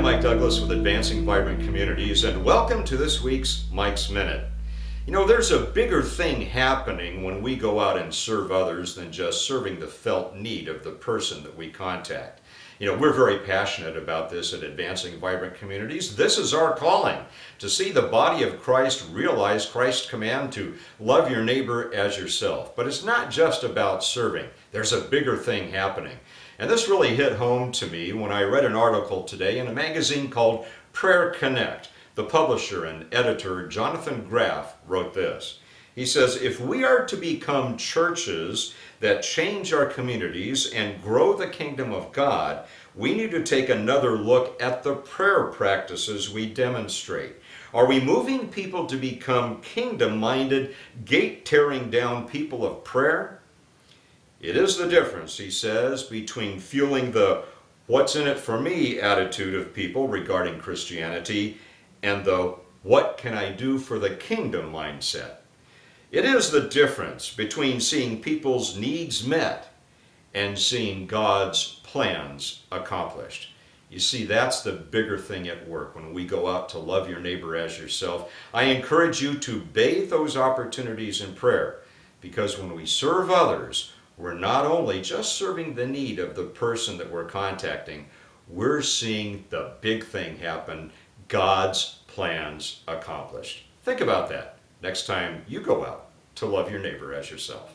I'm Mike Douglas with Advancing Vibrant Communities, and welcome to this week's Mike's Minute. You know, there's a bigger thing happening when we go out and serve others than just serving the felt need of the person that we contact. You know, we're very passionate about this at Advancing Vibrant Communities. This is our calling to see the body of Christ realize Christ's command to love your neighbor as yourself. But it's not just about serving, there's a bigger thing happening. And this really hit home to me when I read an article today in a magazine called Prayer Connect. The publisher and editor, Jonathan Graf, wrote this. He says, If we are to become churches that change our communities and grow the kingdom of God, we need to take another look at the prayer practices we demonstrate. Are we moving people to become kingdom minded, gate tearing down people of prayer? It is the difference, he says, between fueling the what's in it for me attitude of people regarding Christianity and the what can I do for the kingdom mindset. It is the difference between seeing people's needs met and seeing God's plans accomplished. You see, that's the bigger thing at work when we go out to love your neighbor as yourself. I encourage you to bathe those opportunities in prayer because when we serve others, we're not only just serving the need of the person that we're contacting, we're seeing the big thing happen God's plans accomplished. Think about that next time you go out to love your neighbor as yourself.